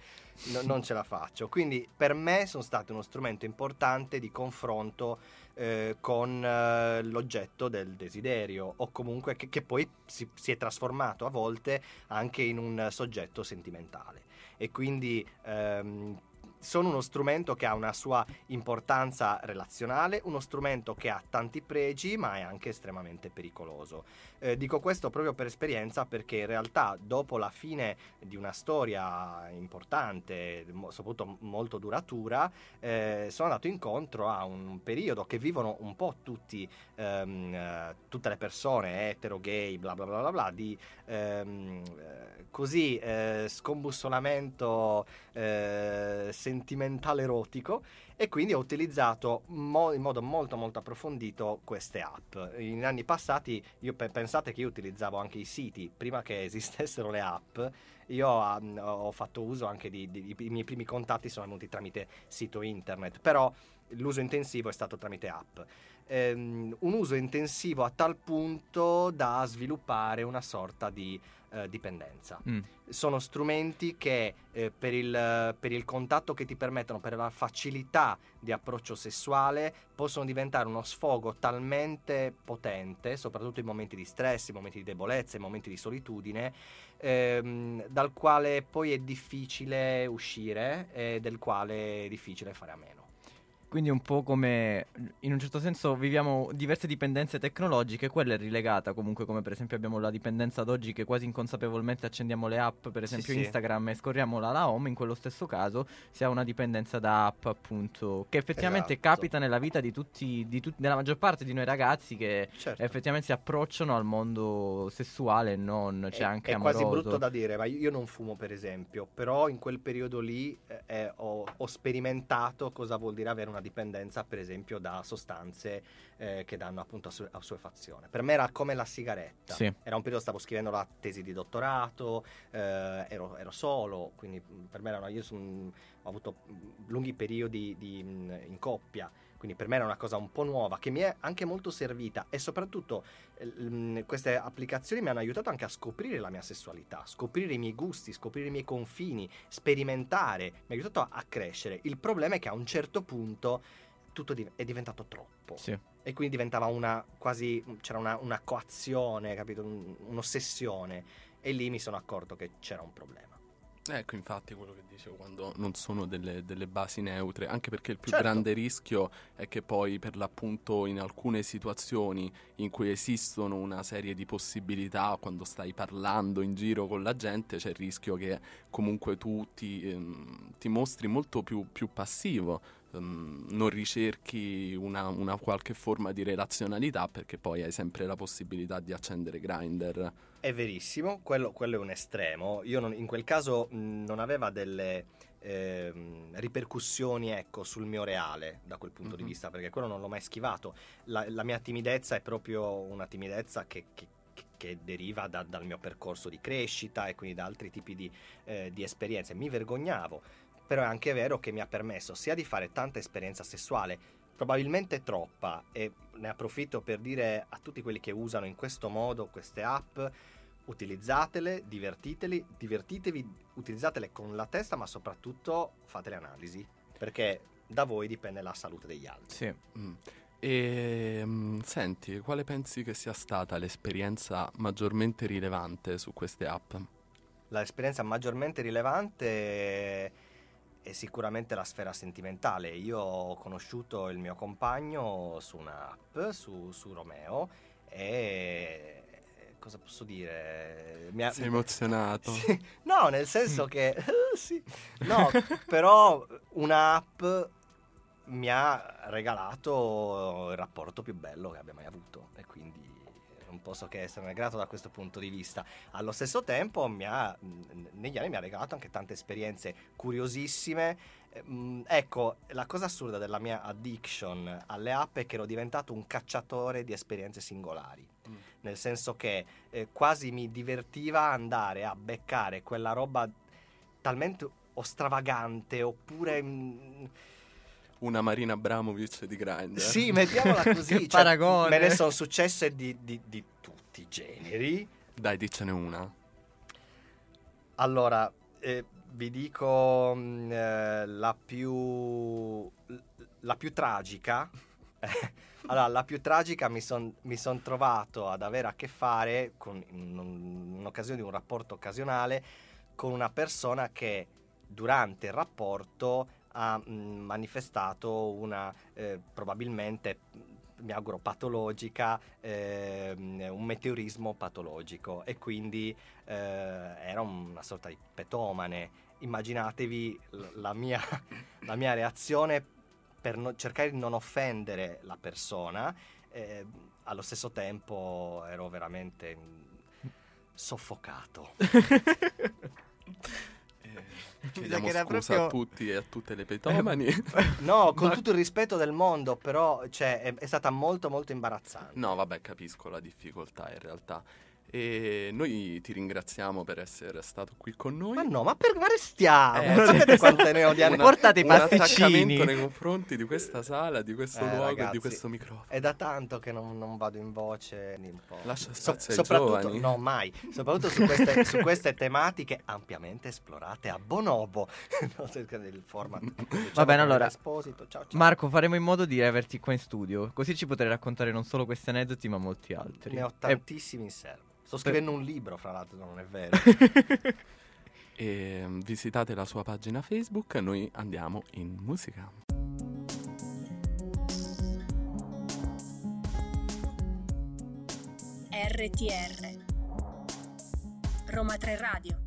No- non ce la faccio, quindi per me sono stato uno strumento importante di confronto eh, con eh, l'oggetto del desiderio o comunque che, che poi si, si è trasformato a volte anche in un soggetto sentimentale e quindi ehm, sono uno strumento che ha una sua importanza relazionale, uno strumento che ha tanti pregi ma è anche estremamente pericoloso. Eh, dico questo proprio per esperienza perché in realtà dopo la fine di una storia importante, mo- soprattutto molto duratura, eh, sono andato incontro a un periodo che vivono un po' tutti, ehm, eh, tutte le persone, etero, gay, bla bla bla bla, bla di ehm, eh, così eh, scombussolamento eh, sentimentale erotico e quindi ho utilizzato mo- in modo molto molto approfondito queste app. In anni passati, io pe- pensate che io utilizzavo anche i siti prima che esistessero le app. Io um, ho fatto uso anche di, di, di- i miei primi contatti sono venuti tramite sito internet, però l'uso intensivo è stato tramite app. Ehm, un uso intensivo a tal punto da sviluppare una sorta di eh, dipendenza. Mm. Sono strumenti che eh, per, il, per il contatto che ti permettono, per la facilità di approccio sessuale, possono diventare uno sfogo talmente potente, soprattutto in momenti di stress, in momenti di debolezza, in momenti di solitudine, ehm, dal quale poi è difficile uscire e del quale è difficile fare a meno. Quindi un po' come in un certo senso viviamo diverse dipendenze tecnologiche, quella è rilegata comunque come per esempio abbiamo la dipendenza ad oggi che quasi inconsapevolmente accendiamo le app, per esempio sì. Instagram e scorriamo la, la home, in quello stesso caso si ha una dipendenza da app appunto che effettivamente Esatto. capita nella vita di tutti, di tut- della maggior parte di noi ragazzi che Certo. effettivamente si approcciano al mondo sessuale e non, c'è è, anche è amoroso. quasi brutto da dire, ma io io non fumo per esempio, però in quel periodo lì eh, eh, ho, ho sperimentato cosa vuol dire avere una dipendenza per esempio da sostanze eh, che danno appunto assu- assuefazione. Per me era come la sigaretta, Sì. era un periodo stavo scrivendo la tesi di dottorato, eh, ero, ero solo, quindi per me era una, io son- ho avuto mh, lunghi periodi di, mh, in coppia. Quindi per me era una cosa un po' nuova che mi è anche molto servita e soprattutto eh, mh, queste applicazioni mi hanno aiutato anche a scoprire la mia sessualità, scoprire i miei gusti, scoprire i miei confini, sperimentare, mi ha aiutato a, a crescere. Il problema è che a un certo punto tutto div- è diventato troppo. Sì. E quindi diventava una quasi c'era una, una coazione, capito? Un- un'ossessione. E lì mi sono accorto che c'era un problema. Ecco, infatti, quello che dicevo quando non sono delle, delle basi neutre, anche perché il più Certo. grande rischio è che poi, per l'appunto, in alcune situazioni in cui esistono una serie di possibilità, quando stai parlando in giro con la gente, c'è il rischio che comunque tu ti, ehm, ti mostri molto più, più passivo. ehm, non ricerchi una, una qualche forma di relazionalità perché poi hai sempre la possibilità di accendere Grindr. È verissimo, quello, quello è un estremo. Io non- in quel caso mh, non aveva delle ehm, ripercussioni ecco, sul mio reale da quel punto di Mhm. vista, perché quello non l'ho mai schivato. La, la mia timidezza è proprio una timidezza che, che- che- che deriva da- dal mio percorso di crescita e quindi da altri tipi di, eh, di esperienze. Mi vergognavo, però è anche vero che mi ha permesso sia di fare tanta esperienza sessuale, probabilmente troppa, e ne approfitto per dire a tutti quelli che usano in questo modo queste app, utilizzatele, divertiteli, divertitevi, utilizzatele con la testa, ma soprattutto fate le analisi, perché da voi dipende la salute degli altri. Sì. Mm. E mm, senti, quale pensi che sia stata l'esperienza maggiormente rilevante su queste app? L'esperienza maggiormente rilevante è sicuramente la sfera sentimentale. Io ho conosciuto il mio compagno su un'app, su, su Romeo, e cosa posso dire? Mi ha- Sei emozionato? Sì. No, nel senso che... sì. No, però un'app mi ha regalato il rapporto più bello che abbia mai avuto e quindi non posso che esserne grato da questo punto di vista. Allo stesso tempo mi ha, negli anni mi ha regalato anche tante esperienze curiosissime. Eh, mh, Ecco, la cosa assurda della mia addiction alle app è che ero diventato un cacciatore di esperienze singolari. Nel senso che eh, quasi mi divertiva andare a beccare quella roba talmente o stravagante oppure... mh, Una Marina Abramovic di Grindr? sì, mettiamola così. Che cioè, paragone. me ne sono successe di, di- di tutti i generi. Dai, dicene una. Allora, eh, vi dico mh, eh, la più... la più tragica. allora, la più tragica mi sono son trovato ad avere a che fare con, un'occasione di un rapporto occasionale con una persona che durante il rapporto ha mh, manifestato una eh, probabilmente mi auguro patologica, ehm, un meteorismo patologico e quindi eh, era una sorta di petomane. Immaginatevi la mia, la mia reazione per no- cercare di non offendere la persona, eh, allo stesso tempo ero veramente soffocato. Chiediamo che era scusa proprio- a tutti e a tutte le petomani. No, con Ma- tutto il rispetto del mondo, però cioè, è, è stata molto molto imbarazzante. No, vabbè, capisco la difficoltà in realtà. E noi ti ringraziamo per essere stato qui con noi. Ma no, ma per ma restiamo? Eh, Sapete sì. quante ne odiano? Una- Portate i un pasticcini. nei confronti di questa sala, di questo Eh, luogo e ragazzi, di questo microfono. È da tanto che non, non vado in voce un po'. Lascia So- spazio ai soprattutto, giovani. no, mai. Soprattutto su queste, su queste tematiche ampiamente esplorate a Bonobo. No, del format. Diciamo Va bene, allora. Ciao, ciao. Marco, faremo in modo di averti qua in studio, così ci potrai raccontare non solo questi aneddoti, ma molti altri. Ne ho E- tantissimi in serbo. Sto Per- scrivendo un libro, fra l'altro, non è vero. E mm, visitate la sua pagina Facebook, noi andiamo in musica. RTR Roma 3 Radio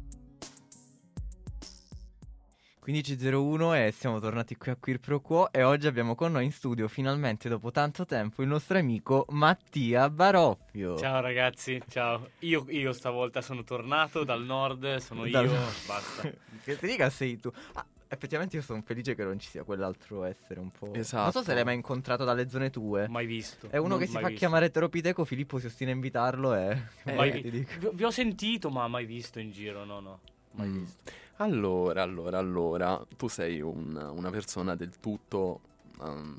1501 e siamo tornati qui a Queer Pro Quo e oggi abbiamo con noi in studio finalmente dopo tanto tempo il nostro amico Mattia Baroffio. Ciao ragazzi, ciao. Io, io stavolta sono tornato dal nord, sono Dal- io, basta. che ti dica sei tu. Ah, effettivamente io sono felice che non ci sia quell'altro essere un po'... Non so Esatto. se l'hai mai incontrato dalle zone tue. Mai visto. È uno non che si fa visto. chiamare Teropiteco, Filippo si ostina a invitarlo e... Eh, Mai ti vi- dico. vi, vi ho sentito, ma mai visto in giro, no, no. Mai Mm. visto. Allora, allora, allora, tu sei un- una persona del tutto... um,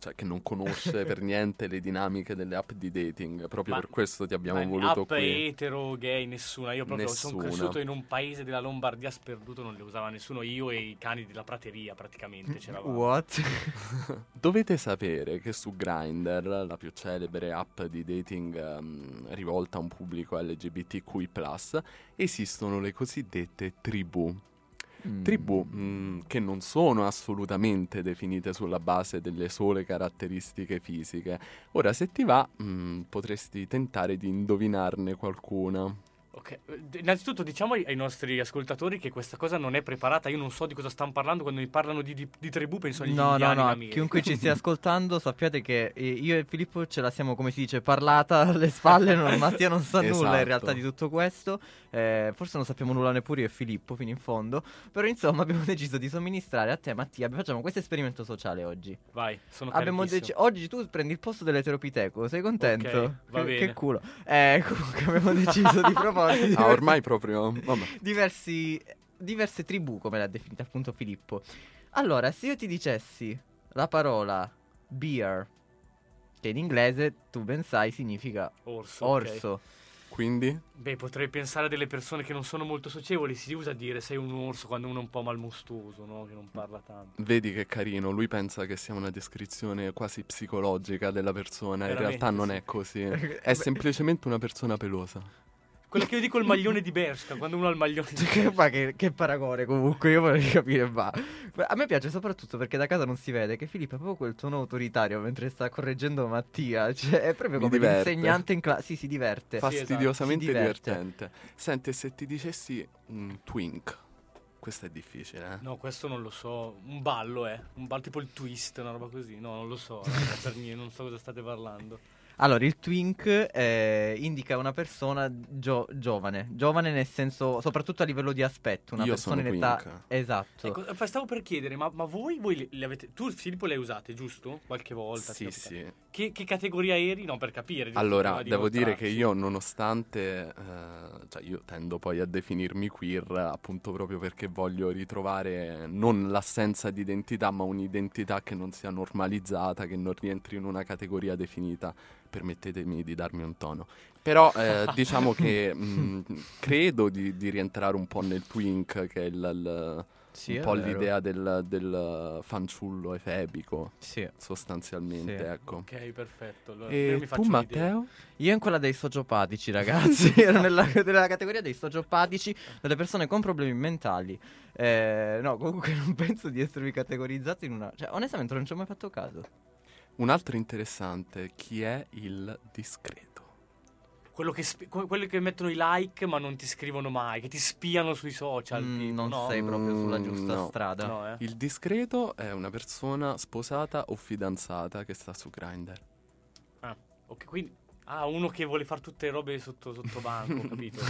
cioè che non conosce per niente le dinamiche delle app di dating, proprio Ma- per questo ti abbiamo Ma voluto app qui. etero, gay, nessuna. Io proprio sono Nessuna. cresciuto in un paese della Lombardia sperduto, non le usava nessuno. Io e i cani della prateria praticamente c'eravamo. What? Dovete sapere che su Grindr, la più celebre app di dating ehm, rivolta a un pubblico LGBTQI, esistono le cosiddette tribù. Mm. Tribù mm, che non sono assolutamente definite sulla base delle sole caratteristiche fisiche. Ora, se ti va, mm, potresti tentare di indovinarne qualcuna. Ok, innanzitutto diciamo ai, nostri ascoltatori che questa cosa non è preparata. Io non so di cosa stanno parlando quando mi parlano di, di, di tribù, penso agli No, no, indiani no, d'America. chiunque ci stia ascoltando sappiate che eh, io e Filippo ce la siamo, come si dice, parlata alle spalle, non, Mattia non sa nulla in Esatto. realtà di tutto questo, eh, forse non sappiamo nulla neppure io e Filippo fino in fondo, però insomma abbiamo deciso di somministrare a te Mattia, facciamo questo esperimento sociale oggi. Vai, sono Abbiamo carichissimo. deci- oggi tu prendi il posto dell'eteropiteco, sei contento? Ok, va che, bene. che culo. Eh, comunque abbiamo deciso di Ah, ormai proprio... Vabbè. diversi, diverse tribù, come l'ha definita appunto Filippo. Allora, se io ti dicessi la parola bear, che in inglese tu ben sai significa Orso, orso. Quindi? Beh, potrei pensare a delle persone che non sono molto socievoli. Si usa dire sei un orso quando uno è un po' malmostoso, no? Che non parla tanto. Vedi che carino, lui pensa che sia una descrizione quasi psicologica della persona, in Veramente, realtà non sì. è così, è semplicemente una persona pelosa. Quello che io dico il maglione di Bershka, quando uno ha il maglione di Che, ma che, che paragone comunque, io vorrei capire, ma a me piace soprattutto perché da casa non si vede che Filippo ha proprio quel tono autoritario mentre sta correggendo Mattia, cioè è proprio Mi come diverte. l'insegnante in classe, sì si diverte. Fastidiosamente Si diverte. divertente. Senti, se ti dicessi un twink, questo è difficile, eh? No, questo non lo so. Un ballo, eh. Un ballo tipo il twist, una roba così. No, non lo so. per niente, non so cosa state parlando. Allora, il twink eh, indica una persona gio- giovane, giovane nel senso, soprattutto a livello di aspetto, una Io persona sono in età... twink. Esatto. Ecco, stavo per chiedere, ma, ma voi, voi le, le avete. Tu, Filippo, le hai usate, giusto? Qualche volta? Sì, sì. Che, che categoria eri? No, per capire. Allora, devo dire che io, nonostante, eh, cioè io tendo poi a definirmi queer, appunto proprio perché voglio ritrovare non l'assenza di identità, ma un'identità che non sia normalizzata, che non rientri in una categoria definita. Permettetemi di darmi un tono. Però eh, diciamo che mh, credo di, di rientrare un po' nel twink, che è il- il- Sì, un po' vero. l'idea del, del fanciullo efebico, Sì. sostanzialmente, Sì. ecco. Ok, perfetto. Allora, E mi tu. Matteo? Io in quella dei sociopatici, ragazzi. Ero nella, nella categoria dei sociopatici, delle persone con problemi mentali. Eh, no, comunque non penso di essermi categorizzato in una. Cioè, onestamente, non ci ho mai fatto caso. Un altro interessante, chi è il discreto? Quello che que- quelli che mettono i like ma non ti scrivono mai, che ti spiano sui social. Mm, tipo, non no? sei proprio sulla Mm, giusta no. strada. No, eh. Il discreto è una persona sposata o fidanzata che sta su Grindr. Ah, ok, quindi... Ah, uno che vuole fare tutte le robe sotto, sotto banco, ho capito.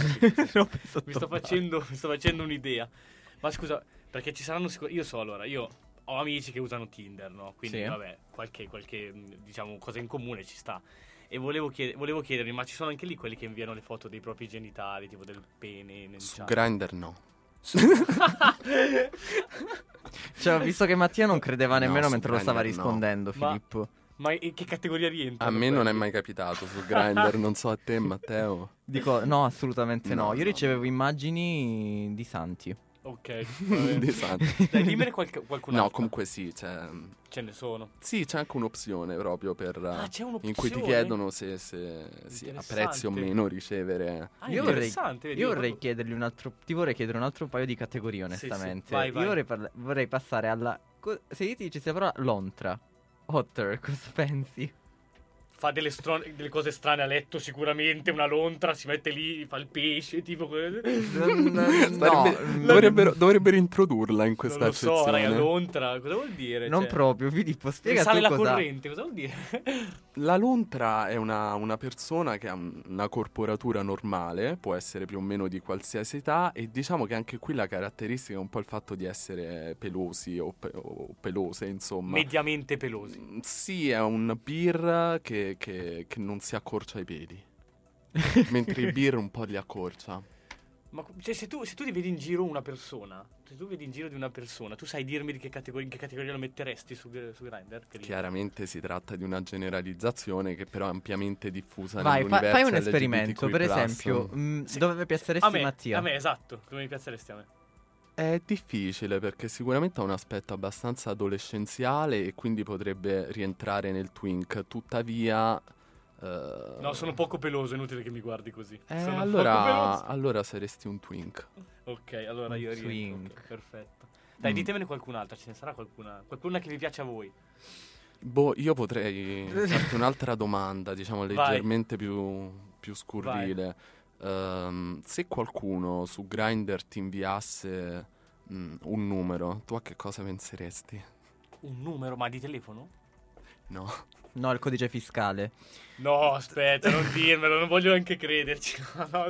Robe sotto mi, sto facendo, mi sto facendo un'idea. Ma scusa, perché ci saranno sicur- Io so, allora, io ho amici che usano Tinder, no? Quindi, Sì. vabbè, qualche, qualche, diciamo, cosa in comune ci sta. E volevo, chied- volevo chiedermi, ma ci sono anche lì quelli che inviano le foto dei propri genitali, tipo del pene nel Su chat? Grindr no. Cioè, ho visto che Mattia non credeva No, nemmeno su mentre lo stava Grindr no. rispondendo, Ma- Filippo. Ma in che categoria rientra? A me non è mai capitato su Grindr, non so a te Matteo. Dico, no, assolutamente no. No, Io no, ricevevo immagini di santi. Ok. Di santi. Dai, dimmene qualche, qualcun No, altro. comunque sì, c'è... Ce ne sono. Sì, c'è anche un'opzione proprio per... Ah, c'è un'opzione? In cui ti chiedono se, se sì, a prezzi o meno ricevere... Ah, io vorrei, interessante, vedi, io vorrei chiedergli un altro. Ti vorrei chiedere un altro paio di categorie, Sì, sì. onestamente. Vai, vai. Io vorrei, parla- vorrei passare alla. co- se io ti dicessi la parola lontra. Otter, cosa pensi? Fa delle, stron- delle cose strane a letto, sicuramente. Una lontra, si mette lì, fa il pesce, tipo. Starebbe- no, dovrebbero, dovrebbero introdurla in Non questa lo so, accezione. raga, lontra, cosa vuol dire? Non Cioè, proprio, Filippo, spiega Risale tu la cosa. corrente, cosa vuol dire? La lontra è una, una persona che ha un- una corporatura normale, può essere più o meno di qualsiasi età, e diciamo che anche qui la caratteristica è un po' il fatto di essere pelosi o, pe- o pelose, insomma. Mediamente pelosi. Mm, Sì, è un beer che, che- che non si accorcia i peli, mentre il beer un po' li accorcia. Ma cioè, se tu, se tu ti vedi in giro una persona, se tu vedi in giro di una persona, tu sai dirmi di che categoria, in che categoria lo metteresti su, su Grindr? Chiaramente si tratta di una generalizzazione che però è ampiamente diffusa Vai, fa- fai un esperimento. LGBTQ+. Per esempio, mm, dove piazzeresti a me, Mattia? A me, esatto. Dove mi piazzeresti a me? È difficile perché sicuramente ha un aspetto abbastanza adolescenziale e quindi potrebbe rientrare nel twink. Tuttavia, eh, No, sono poco peloso, è inutile che mi guardi così. eh, allora, allora saresti un twink. Ok, allora Un io rientro. twink. ok, perfetto. Dai, Mm. ditemene qualcun'altra, ce ne sarà qualcuna. Qualcuna che vi piace a voi. Boh, io potrei farti un'altra domanda, diciamo Vai. leggermente più, più scurrile. Ehm, se qualcuno su Grindr ti inviasse mm, un numero, tu a che cosa penseresti? Un numero, ma di telefono? No. No, il codice fiscale. No, aspetta, non dirmelo, non voglio neanche crederci. No,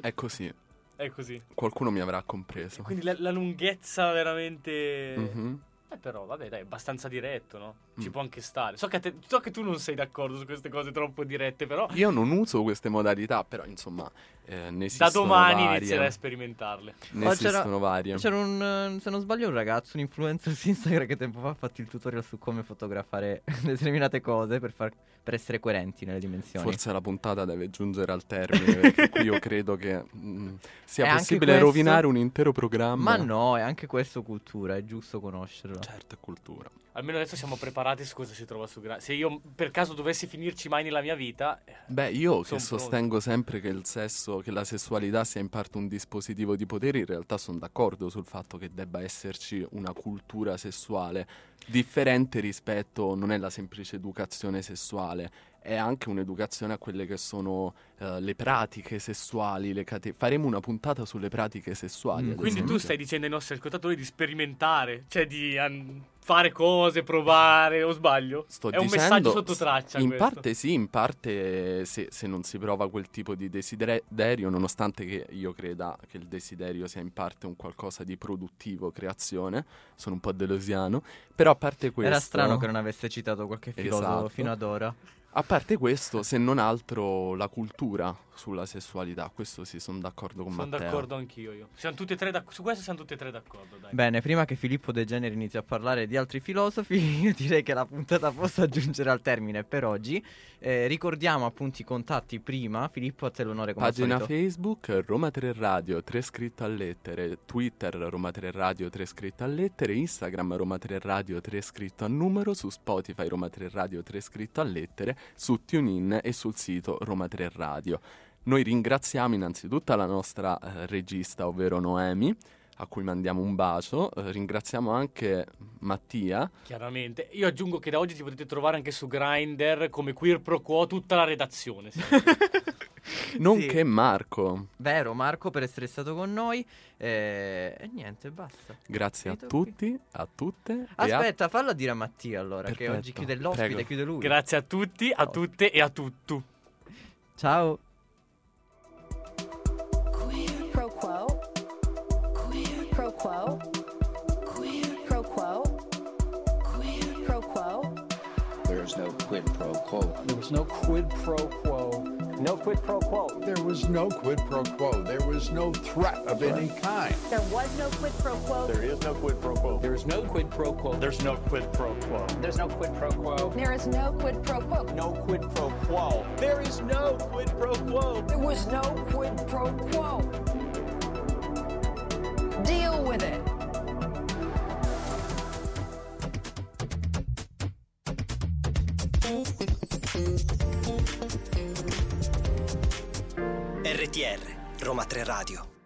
È così. È così. Qualcuno mi avrà compreso. Quindi la, la lunghezza veramente... Mhm. Eh però, vabbè, dai, è abbastanza diretto, no? Ci Mm. può anche stare. So che, te- so che tu non sei d'accordo su queste cose troppo dirette, però... Io non uso queste modalità, però insomma eh, ne Da domani varie. inizierai a sperimentarle. Ne Oh, c'era- esistono varie. C'era un, eh, se non sbaglio, un ragazzo, un influencer su Instagram che tempo fa ha fatto il tutorial su come fotografare determinate cose per, far- per essere coerenti nelle dimensioni. Forse la puntata deve giungere al termine, perché qui io credo che mm, sia anche possibile questo- rovinare un intero programma. Ma no, è anche questo cultura, è giusto conoscerlo. Certo, è cultura. Almeno adesso siamo preparati su cosa si trova su Grindr. Se io per caso dovessi finirci mai nella mia vita... eh, Beh, io che sostengo sempre che il sesso, che la sessualità sia in parte un dispositivo di potere, in realtà sono d'accordo sul fatto che debba esserci una cultura sessuale differente rispetto, non è la semplice educazione sessuale, è anche un'educazione a quelle che sono eh, le pratiche sessuali, le cate- faremo una puntata sulle pratiche sessuali. ad Quindi tu esempio. stai dicendo ai nostri ascoltatori di sperimentare, cioè di an- fare cose, provare, o sbaglio? Sto È un dicendo, messaggio sotto traccia In questo. parte sì, in parte se, se non si prova quel tipo di desiderio, nonostante che io creda che il desiderio sia in parte un qualcosa di produttivo, creazione, sono un po' delosiano, però a parte questo... Era strano che non avesse citato qualche filosofo Esatto. fino ad ora. A parte questo, se non altro la cultura sulla sessualità, questo sì, sono d'accordo con Sono Matteo. d'accordo anch'io io. Siamo tutti e tre d'ac- su questo siamo tutti e tre d'accordo, dai. Bene, prima che Filippo De Generi inizi a parlare di altri filosofi, io direi che la puntata possa giungere al termine per oggi. Eh, ricordiamo appunto i contatti prima. Filippo, a te l'onore come Pagina. Facebook Roma 3 Radio 3 scritto a lettere, Twitter Roma 3 Radio 3 scritto a lettere, Instagram Roma 3 Radio 3 scritto a numero, su Spotify Roma 3 Radio 3 scritto a lettere, su TuneIn e sul sito Roma 3 Radio. Noi ringraziamo innanzitutto la nostra eh, regista, ovvero Noemi, a cui mandiamo un bacio. Eh, ringraziamo anche Mattia. Chiaramente. Io aggiungo che da oggi ti potete trovare anche su Grindr come queer pro quo tutta la redazione. sì. Nonché Marco. Vero, Marco, per essere stato con noi. Eh, E niente, basta. Grazie a Finito qui. tutti, a tutte. e a- Aspetta, fallo dire a Mattia allora, che Perfetto, oggi chiude l'ospite, prego. chiude lui. Grazie a tutti, a tutte e a tutto. Ciao. Pro quo. Pro quo. Pro quo. Pro quo. There's no quid pro quo. There was no quid pro quo. No quid pro quo. There was no quid pro quo. There was no threat of any kind. There was no quid pro quo. There is no quid pro quo. There is no quid pro quo. There's no quid pro quo. There's no quid pro quo. There is no quid pro quo. No quid pro quo. There is no quid pro quo. There was no quid pro quo. Deal with it. RTR, Roma 3 Radio.